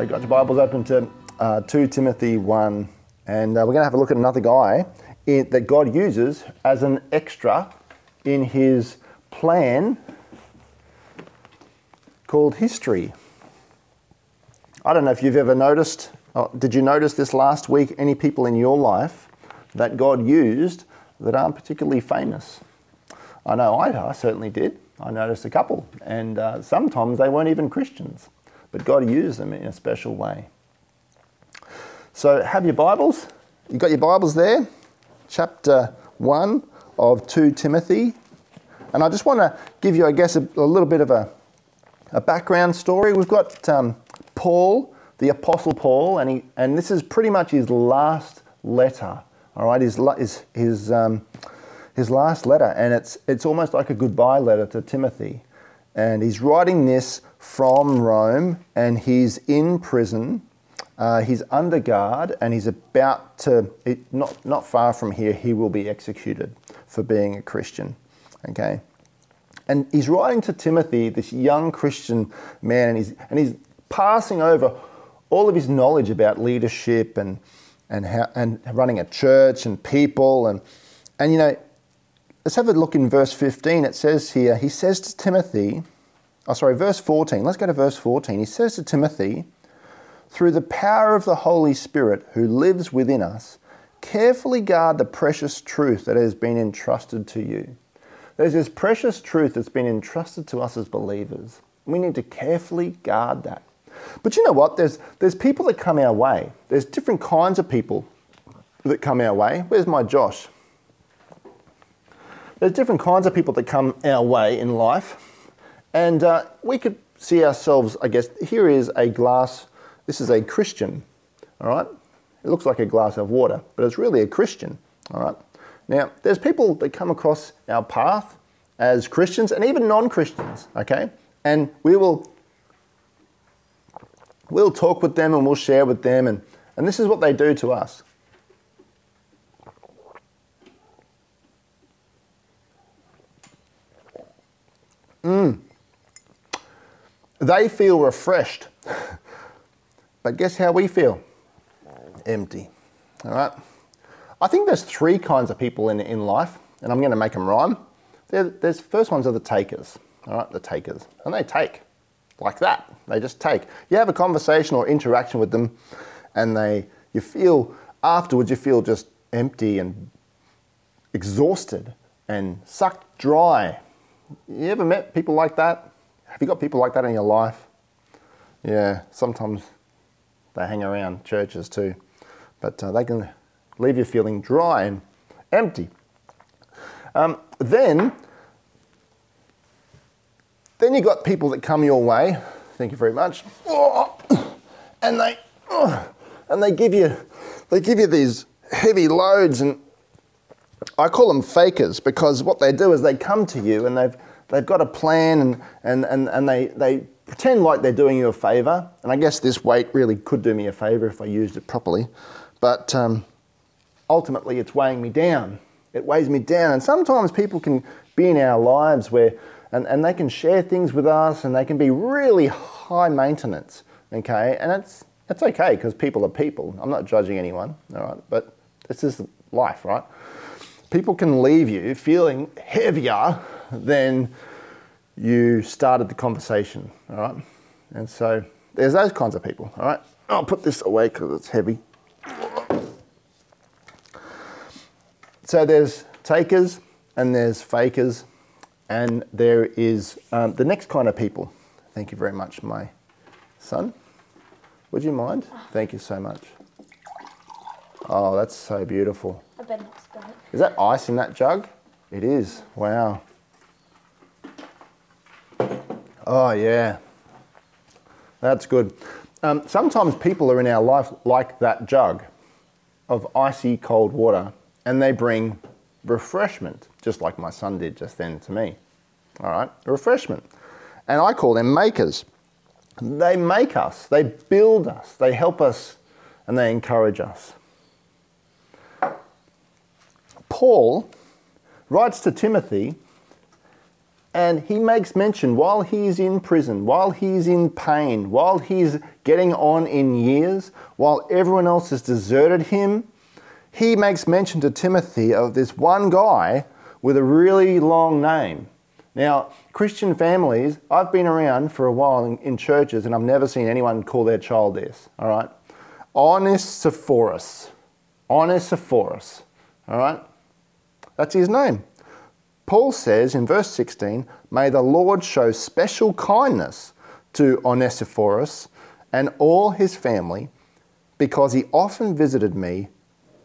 So, got your Bibles open to uh, 2 Timothy 1, and uh, we're going to have a look at another guy in, that God uses as an extra in his plan called history. I don't know if you've ever noticed, oh, did you notice this last week any people in your life that God used that aren't particularly famous? I know I, I certainly did. I noticed a couple, and uh, sometimes they weren't even Christians, but God used them in a special way. So, have your Bibles. You've got your Bibles there? Chapter 1 of 2 Timothy. And I just want to give you, I guess, a, a little bit of a, a background story. We've got um, Paul, the Apostle Paul, and, he, and this is pretty much his last letter. All right, his, his, his um, his last letter, and it's, it's almost like a goodbye letter to Timothy. And he's writing this from Rome, and he's in prison. Uh, he's under guard, and he's about to, it, not, not far from here, he will be executed for being a Christian. Okay? And he's writing to Timothy, this young Christian man, and he's, and he's passing over all of his knowledge about leadership and, and, how, and running a church and people. And, and you know, Let's have a look in verse 15. It says here, he says to Timothy, oh, sorry, verse 14. Let's go to verse 14. He says to Timothy, through the power of the Holy Spirit who lives within us, carefully guard the precious truth that has been entrusted to you. There's this precious truth that's been entrusted to us as believers. We need to carefully guard that. But you know what? There's, there's people that come our way. There's different kinds of people that come our way. Where's my Josh? There's different kinds of people that come our way in life, and uh, we could see ourselves, I guess, here is a glass, this is a Christian, all right? It looks like a glass of water, but it's really a Christian, all right? Now, there's people that come across our path as Christians and even non Christians, okay? And we will we'll talk with them and we'll share with them, and, and this is what they do to us. Mm. They feel refreshed. but guess how we feel? Empty. All right? I think there's three kinds of people in, in life, and I'm going to make them rhyme. There's first ones are the takers. All right, the takers. And they take like that. They just take. You have a conversation or interaction with them, and they you feel afterwards you feel just empty and exhausted and sucked dry you ever met people like that? Have you got people like that in your life? Yeah, sometimes they hang around churches too, but uh, they can leave you feeling dry and empty. Um, then, then you got people that come your way. Thank you very much. And they, and they give you, they give you these heavy loads and I call them fakers because what they do is they come to you and they've, they've got a plan and, and, and, and they, they pretend like they're doing you a favour. And I guess this weight really could do me a favour if I used it properly. But um, ultimately, it's weighing me down. It weighs me down. And sometimes people can be in our lives where, and, and they can share things with us and they can be really high maintenance. Okay. And it's, it's okay because people are people. I'm not judging anyone. All right. But this is life, right? People can leave you feeling heavier than you started the conversation, all right? And so there's those kinds of people, all right? I'll put this away because it's heavy. So there's takers and there's fakers, and there is um, the next kind of people. Thank you very much, my son. Would you mind? Thank you so much. Oh, that's so beautiful. Is that ice in that jug? It is. Wow. Oh, yeah. That's good. Um, sometimes people are in our life like that jug of icy cold water and they bring refreshment, just like my son did just then to me. All right, refreshment. And I call them makers. They make us, they build us, they help us, and they encourage us. Paul writes to Timothy And he makes mention while he's in prison, while he's in pain, while he's getting on in years, while everyone else has deserted him, he makes mention to Timothy of this one guy with a really long name. Now, Christian families, I've been around for a while in, in churches and I've never seen anyone call their child this, all right? Onesiphorus. Onesiphorus, all right? That's his name. Paul says in verse 16, May the Lord show special kindness to Onesiphorus and all his family, because he often visited me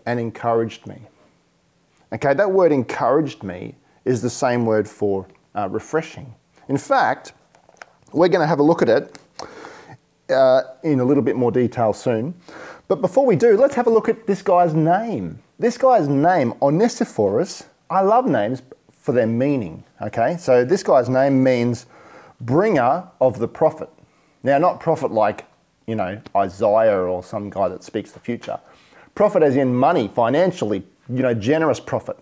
and encouraged me. Okay, that word encouraged me is the same word for uh, refreshing. In fact, we're going to have a look at it uh, in a little bit more detail soon. But before we do, let's have a look at this guy's name. This guy's name, Onesiphorus, I love names for their meaning. Okay, so this guy's name means bringer of the profit. Now, not prophet like, you know, Isaiah or some guy that speaks the future. Profit as in money, financially, you know, generous profit.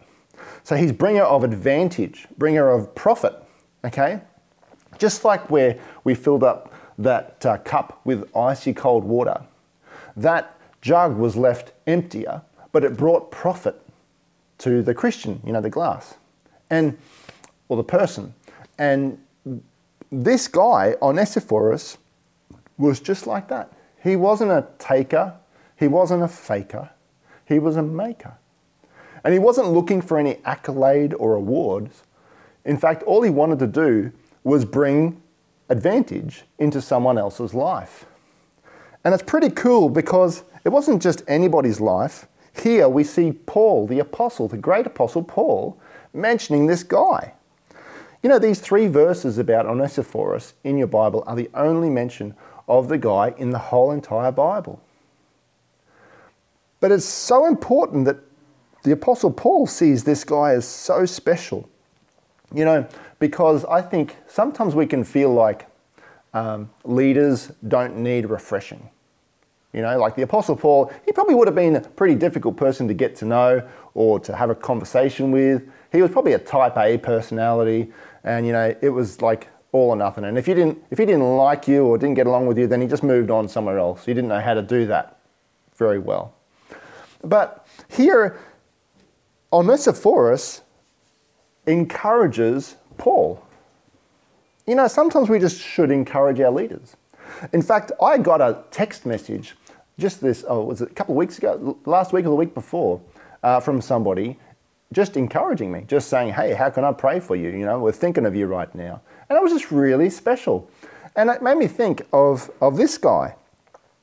So he's bringer of advantage, bringer of profit. Okay, just like where we filled up that uh, cup with icy cold water, that jug was left emptier, but it brought profit to the Christian, you know, the glass and or the person. And this guy, Onesiphorus, was just like that. He wasn't a taker, he wasn't a faker, he was a maker. And he wasn't looking for any accolade or awards. In fact, all he wanted to do was bring advantage into someone else's life. And it's pretty cool because it wasn't just anybody's life. Here we see Paul, the apostle, the great apostle Paul, mentioning this guy. You know, these three verses about Onesiphorus in your Bible are the only mention of the guy in the whole entire Bible. But it's so important that the Apostle Paul sees this guy as so special. You know, because I think sometimes we can feel like um, leaders don't need refreshing. You know, like the Apostle Paul, he probably would have been a pretty difficult person to get to know or to have a conversation with he was probably a type A personality, and you know it was like all or nothing. And if you didn't, if he didn't like you or didn't get along with you, then he just moved on somewhere else. He didn't know how to do that very well. But here, Onesiphorus encourages Paul. You know, sometimes we just should encourage our leaders. In fact, I got a text message just this, oh, was it a couple of weeks ago, last week or the week before, uh, from somebody just encouraging me, just saying, hey, how can I pray for you? You know, we're thinking of you right now. And it was just really special. And it made me think of, of this guy.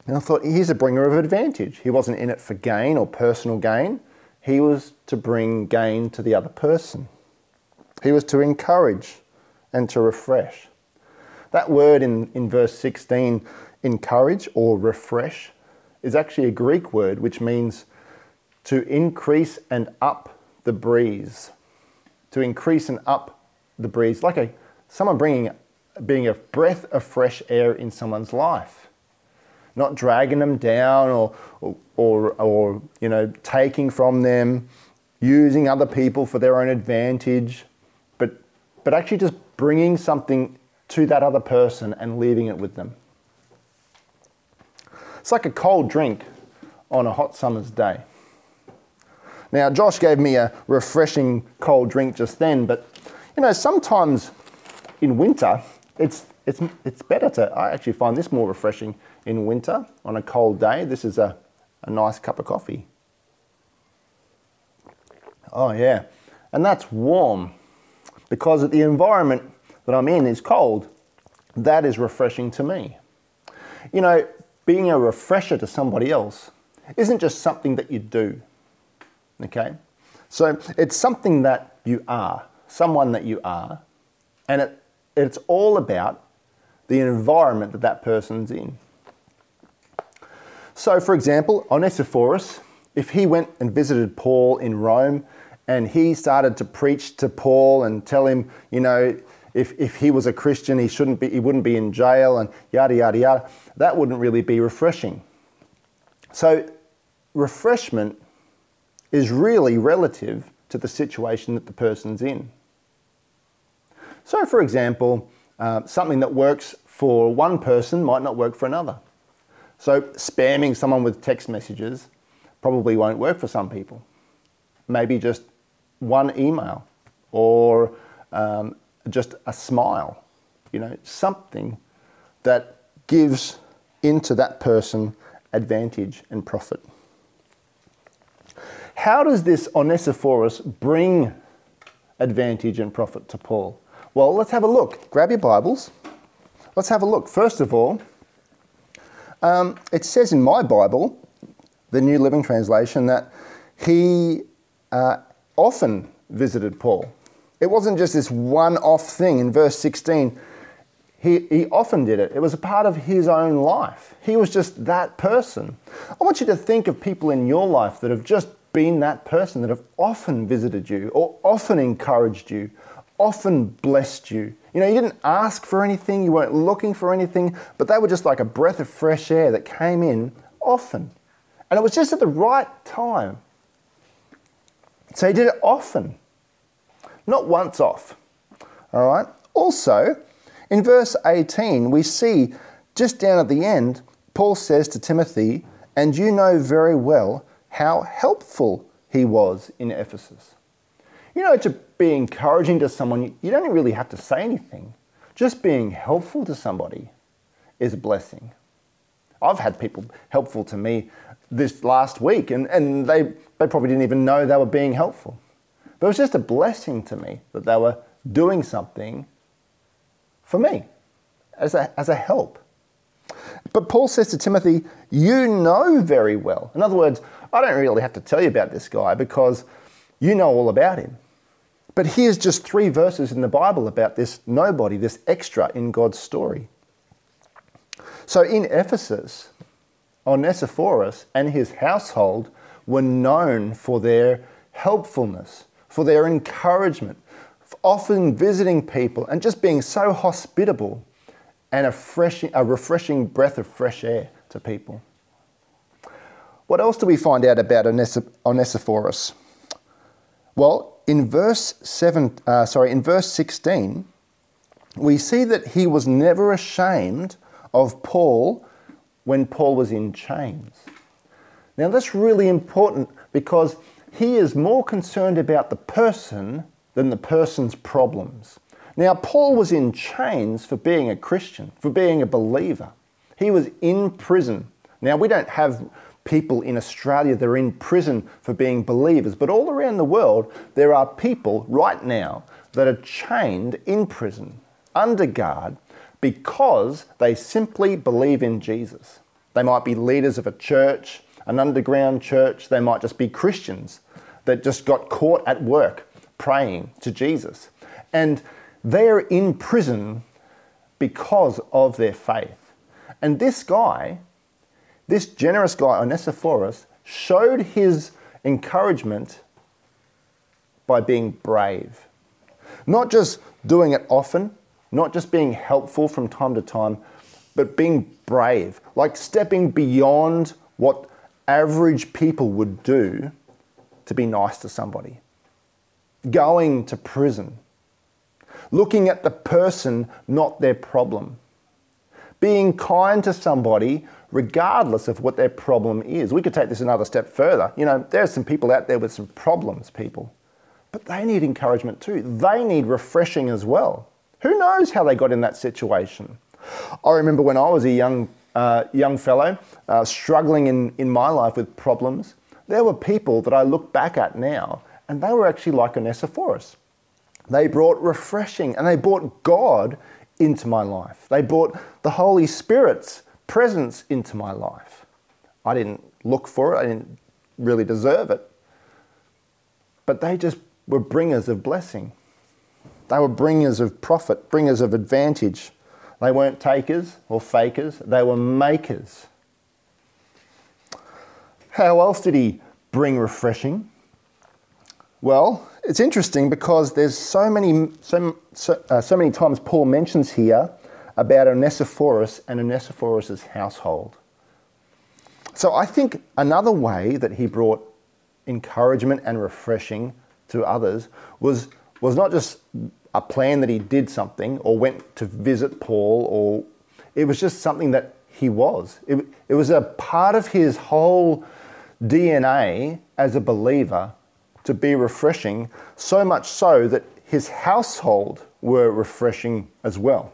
And I thought, he's a bringer of advantage. He wasn't in it for gain or personal gain, he was to bring gain to the other person. He was to encourage and to refresh. That word in, in verse 16, encourage or refresh, is actually a Greek word which means to increase and up the breeze, to increase and up the breeze, like a someone bringing being a breath of fresh air in someone's life, not dragging them down or, or, or, or you know taking from them, using other people for their own advantage, but but actually just bringing something to that other person and leaving it with them. It's like a cold drink on a hot summer's day. Now, Josh gave me a refreshing cold drink just then, but you know, sometimes in winter, it's, it's, it's better to, I actually find this more refreshing in winter on a cold day. This is a, a nice cup of coffee. Oh, yeah. And that's warm because the environment that I'm in is cold. That is refreshing to me. You know, being a refresher to somebody else isn't just something that you do. Okay? So it's something that you are, someone that you are, and it, it's all about the environment that that person's in. So, for example, Onesiphorus, if he went and visited Paul in Rome and he started to preach to Paul and tell him, you know, if, if he was a Christian, he shouldn't be, he wouldn't be in jail and yada yada yada. That wouldn't really be refreshing. So, refreshment is really relative to the situation that the person's in. So, for example, uh, something that works for one person might not work for another. So, spamming someone with text messages probably won't work for some people. Maybe just one email or um, just a smile, you know, something that gives into that person advantage and profit. How does this Onesiphorus bring advantage and profit to Paul? Well, let's have a look. Grab your Bibles. Let's have a look. First of all, um, it says in my Bible, the New Living Translation, that he uh, often visited Paul. It wasn't just this one off thing in verse 16. He, he often did it. It was a part of his own life. He was just that person. I want you to think of people in your life that have just been that person, that have often visited you or often encouraged you, often blessed you. You know, you didn't ask for anything, you weren't looking for anything, but they were just like a breath of fresh air that came in often. And it was just at the right time. So he did it often, not once off. All right? Also, in verse 18, we see just down at the end, Paul says to Timothy, And you know very well how helpful he was in Ephesus. You know, to be encouraging to someone, you don't really have to say anything. Just being helpful to somebody is a blessing. I've had people helpful to me this last week, and, and they, they probably didn't even know they were being helpful. But it was just a blessing to me that they were doing something for me as a, as a help. But Paul says to Timothy, You know very well. In other words, I don't really have to tell you about this guy because you know all about him. But here's just three verses in the Bible about this nobody, this extra in God's story. So in Ephesus, Onesiphorus and his household were known for their helpfulness, for their encouragement, often visiting people and just being so hospitable and a, fresh, a refreshing breath of fresh air to people. What else do we find out about Onesiphorus? Well, in verse seven, uh, sorry, in verse sixteen, we see that he was never ashamed of Paul when Paul was in chains. Now that's really important because he is more concerned about the person than the person's problems. Now, Paul was in chains for being a Christian, for being a believer. He was in prison. Now, we don't have people in Australia that are in prison for being believers, but all around the world, there are people right now that are chained in prison, under guard, because they simply believe in Jesus. They might be leaders of a church, an underground church, they might just be Christians that just got caught at work praying to Jesus. And they're in prison because of their faith. And this guy, this generous guy, Onesiphorus, showed his encouragement by being brave. Not just doing it often, not just being helpful from time to time, but being brave, like stepping beyond what average people would do to be nice to somebody going to prison, looking at the person, not their problem, being kind to somebody regardless of what their problem is. We could take this another step further. You know, there are some people out there with some problems, people, but they need encouragement too. They need refreshing as well. Who knows how they got in that situation? I remember when I was a young, uh, young fellow uh, struggling in, in my life with problems, there were people that I look back at now and they were actually like Onesiphorus. They brought refreshing and they brought God into my life. They brought the Holy Spirit's presence into my life. I didn't look for it, I didn't really deserve it. But they just were bringers of blessing. They were bringers of profit, bringers of advantage. They weren't takers or fakers, they were makers. How else did he bring refreshing? Well, it's interesting because there's so many, so, so, uh, so many times Paul mentions here about Onesiphorus and Onesiphorus' household. So I think another way that he brought encouragement and refreshing to others was, was not just a plan that he did something or went to visit Paul, or it was just something that he was. It, it was a part of his whole DNA as a believer to be refreshing, so much so that his household were refreshing as well.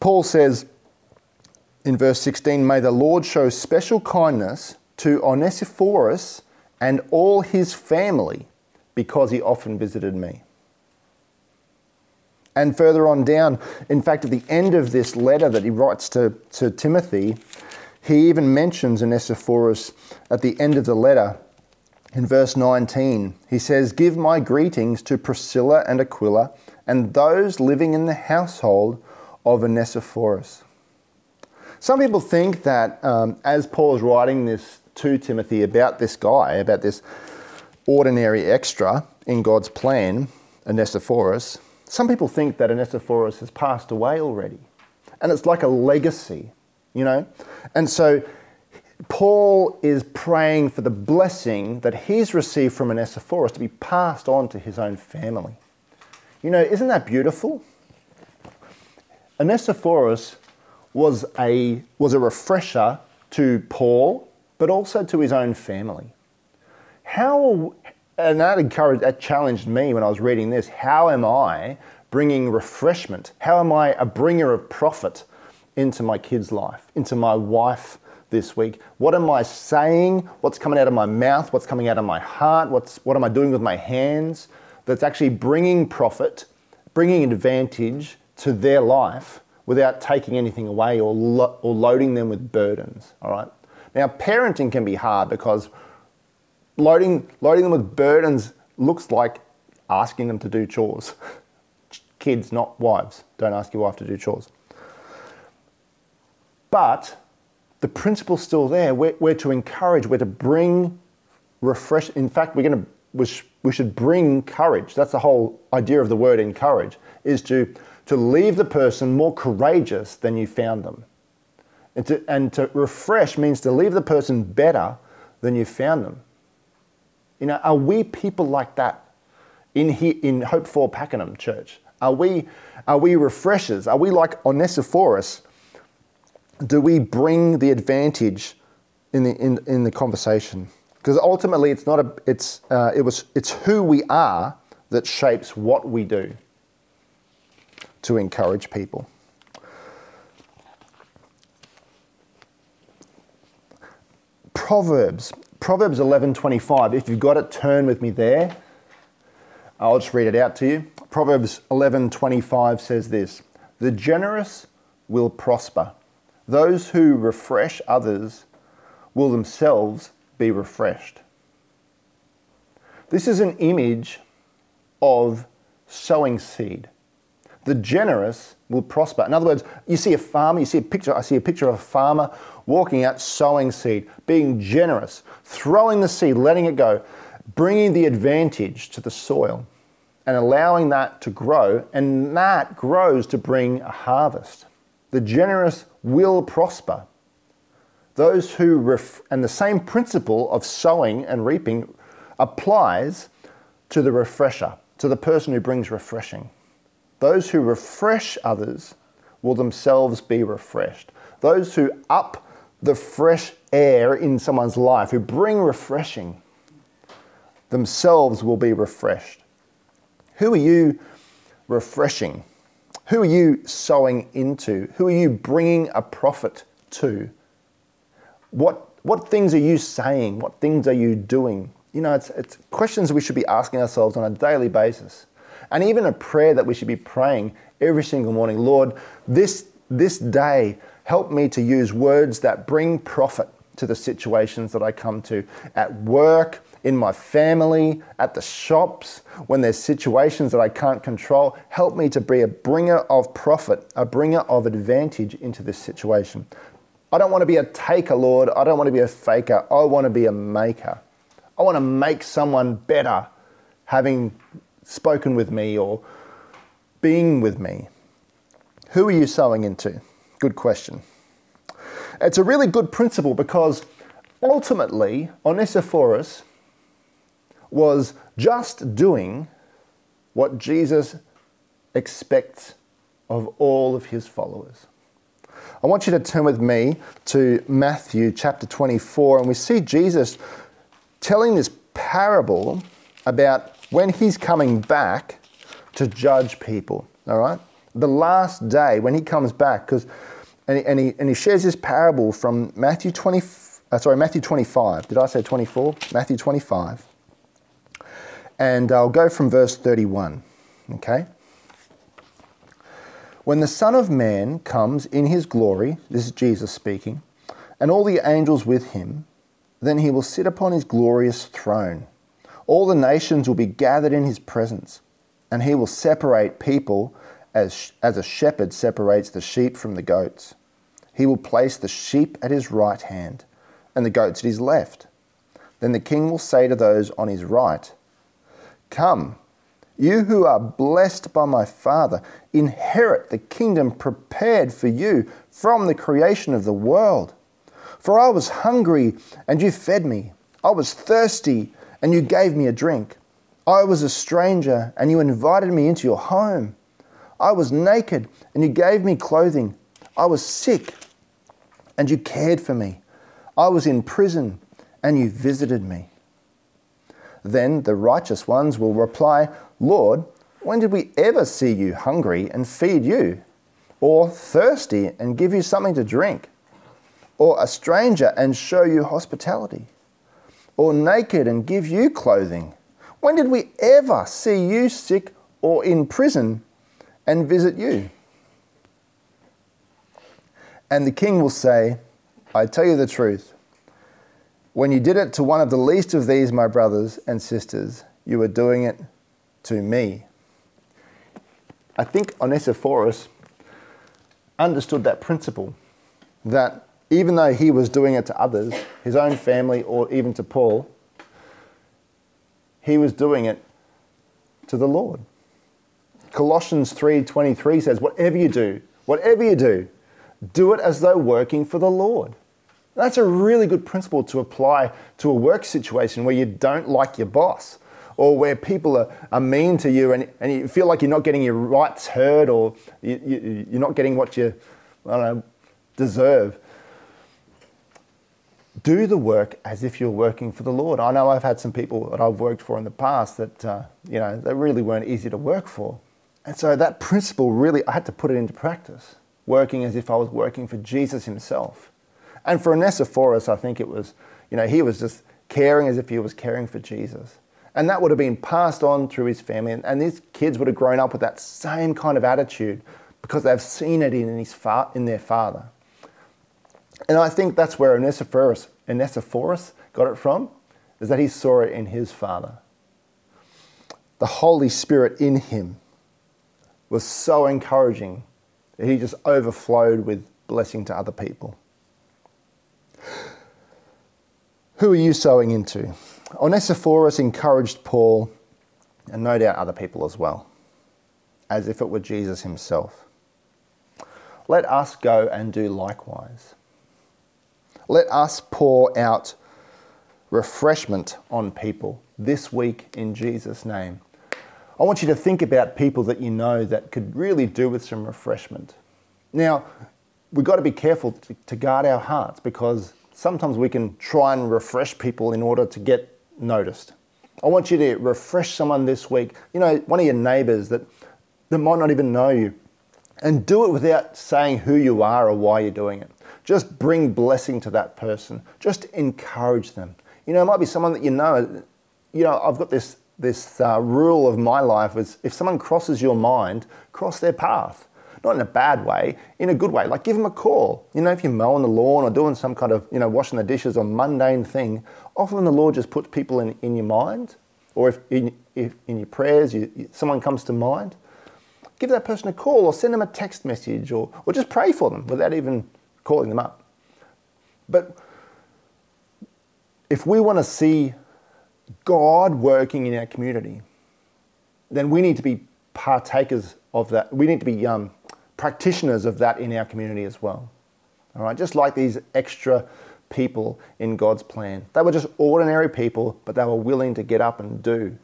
Paul says in verse 16, May the Lord show special kindness to Onesiphorus and all his family because he often visited me. And further on down, in fact, at the end of this letter that he writes to, to Timothy, he even mentions Onesiphorus at the end of the letter in verse 19. He says, Give my greetings to Priscilla and Aquila and those living in the household of Onesiphorus. Some people think that um, as Paul is writing this to Timothy about this guy, about this ordinary extra in God's plan, Onesiphorus, some people think that Onesiphorus has passed away already. And it's like a legacy, you know? And so Paul is praying for the blessing that he's received from Onesiphorus to be passed on to his own family. You know, isn't that beautiful? Onesiphorus was a, was a refresher to Paul, but also to his own family. How, and that encouraged, that challenged me when I was reading this. How am I bringing refreshment? How am I a bringer of profit into my kid's life, into my wife this week? What am I saying? What's coming out of my mouth? What's coming out of my heart? What's, what am I doing with my hands that's actually bringing profit, bringing advantage to their life without taking anything away or, lo- or loading them with burdens? All right. Now, parenting can be hard because loading, loading them with burdens looks like asking them to do chores. Kids, not wives. Don't ask your wife to do chores. But the principle's still there. We're, we're to encourage, we're to bring refresh. In fact, we're going to, we, we should bring courage. That's the whole idea of the word encourage, is to, to leave the person more courageous than you found them. And to, and to refresh means to leave the person better than you found them. You know, are we people like that in, here, in Hope for Pakenham Church? Are we, are we refreshers? Are we like Onesiphorus? Do we bring the advantage in the, in, in the conversation? Because ultimately, it's not a, it's, uh, it was, it's who we are that shapes what we do to encourage people. Proverbs Proverbs 11:25. If you've got it, turn with me there. I'll just read it out to you. Proverbs 11:25 says this: "The generous will prosper. Those who refresh others will themselves be refreshed." This is an image of sowing seed. The generous will prosper. In other words, you see a farmer, you see a picture, I see a picture of a farmer walking out sowing seed, being generous, throwing the seed, letting it go, bringing the advantage to the soil and allowing that to grow, and that grows to bring a harvest. The generous will prosper. Those who, ref- and the same principle of sowing and reaping applies to the refresher, to the person who brings refreshing. Those who refresh others will themselves be refreshed. Those who up the fresh air in someone's life, who bring refreshing, themselves will be refreshed. Who are you refreshing? Who are you sowing into? Who are you bringing a profit to? What, what things are you saying? What things are you doing? You know, it's, it's questions we should be asking ourselves on a daily basis. And even a prayer that we should be praying every single morning Lord, this, this day, help me to use words that bring profit to the situations that I come to at work, in my family, at the shops, when there's situations that I can't control. Help me to be a bringer of profit, a bringer of advantage into this situation. I don't want to be a taker, Lord. I don't want to be a faker. I want to be a maker. I want to make someone better having spoken with me or being with me. Who are you sowing into? Good question. It's a really good principle because ultimately, Onesiphorus was just doing what Jesus expects of all of his followers. I want you to turn with me to Matthew chapter 24, and we see Jesus telling this parable about when he's coming back to judge people, all right? The last day when he comes back, because and, and, he, and he shares this parable from Matthew 20, uh, sorry, Matthew 25. Did I say 24? Matthew 25. And I'll go from verse 31, okay? When the Son of Man comes in his glory, this is Jesus speaking, and all the angels with him, then he will sit upon his glorious throne. All the nations will be gathered in his presence, and he will separate people as, as a shepherd separates the sheep from the goats. He will place the sheep at his right hand, and the goats at his left. Then the king will say to those on his right, Come, you who are blessed by my Father, inherit the kingdom prepared for you from the creation of the world. For I was hungry, and you fed me. I was thirsty, and you gave me a drink. I was a stranger, and you invited me into your home. I was naked, and you gave me clothing. I was sick, and you cared for me. I was in prison, and you visited me. Then the righteous ones will reply, Lord, when did we ever see you hungry and feed you? Or thirsty and give you something to drink? Or a stranger and show you hospitality? Or naked and give you clothing? When did we ever see you sick or in prison and visit you? And the king will say, I tell you the truth. When you did it to one of the least of these, my brothers and sisters, you were doing it to me. I think Onesiphorus understood that principle that even though he was doing it to others, his own family, or even to Paul, he was doing it to the Lord. Colossians 3:23 says, "Whatever you do, whatever you do, do it as though working for the Lord." That's a really good principle to apply to a work situation where you don't like your boss or where people are, are mean to you and, and you feel like you're not getting your rights heard or you, you, you're not getting what you I don't know, deserve. Do the work as if you're working for the Lord. I know I've had some people that I've worked for in the past that, uh, you know, they really weren't easy to work for. And so that principle really, I had to put it into practice, working as if I was working for Jesus himself. And for Onesiphorus, I think it was, you know, he was just caring as if he was caring for Jesus. And that would have been passed on through his family. And, and these kids would have grown up with that same kind of attitude because they've seen it in, his fa- in their father. And I think that's where Onesiphorus, Onesiphorus got it from, is that he saw it in his father. The Holy Spirit in him was so encouraging that he just overflowed with blessing to other people. Who are you sowing into? Onesiphorus encouraged Paul, and no doubt other people as well, as if it were Jesus himself. Let us go and do likewise. Let us pour out refreshment on people this week in Jesus' name. I want you to think about people that you know that could really do with some refreshment. Now, we've got to be careful to, to guard our hearts because sometimes we can try and refresh people in order to get noticed. I want you to refresh someone this week, you know, one of your neighbors that, that might not even know you, and do it without saying who you are or why you're doing it. Just bring blessing to that person. Just encourage them. You know, it might be someone that you know. You know, I've got this this uh, rule of my life is if someone crosses your mind, cross their path not in a bad way, in a good way. Like give them a call. You know, if you're mowing the lawn or doing some kind of, you know, washing the dishes or mundane thing, often the Lord just puts people in, in your mind. Or if in, if in your prayers you, someone comes to mind, give that person a call or send them a text message or, or just pray for them without even calling them up. But if we want to see God working in our community, then we need to be partakers of that. We need to be um, practitioners of that in our community as well. All right, just like these extra people in God's plan. They were just ordinary people, but they were willing to get up and do.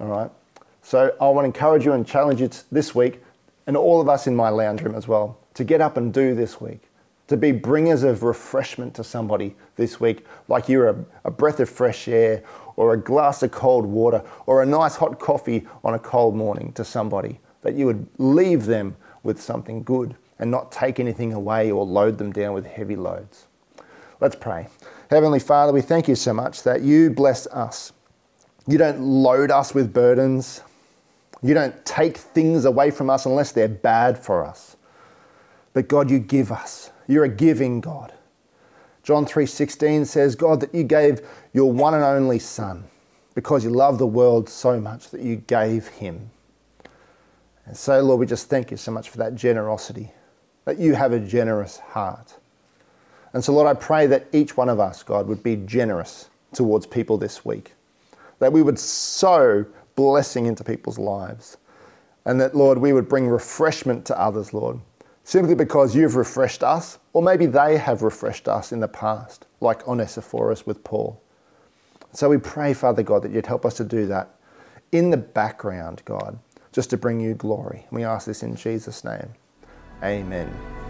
All right, So I want to encourage you and challenge you this week, and all of us in my lounge room as well, to get up and do this week. To be bringers of refreshment to somebody this week, like you're a, a breath of fresh air, or a glass of cold water, or a nice hot coffee on a cold morning to somebody, that you would leave them with something good and not take anything away or load them down with heavy loads. Let's pray. Heavenly Father, we thank you so much that you bless us. You don't load us with burdens. You don't take things away from us unless they're bad for us. But God, you give us. You're a giving God. John 3:16 says, "God, that you gave your one and only son because you love the world so much that you gave him." And so, Lord, we just thank you so much for that generosity, that you have a generous heart. And so, Lord, I pray that each one of us, God, would be generous towards people this week, that we would sow blessing into people's lives, and that, Lord, we would bring refreshment to others, Lord, simply because you've refreshed us, or maybe they have refreshed us in the past, like Onesiphorus with Paul. So we pray, Father God, that you'd help us to do that in the background, God, just to bring you glory. And We ask this in Jesus' name. Amen.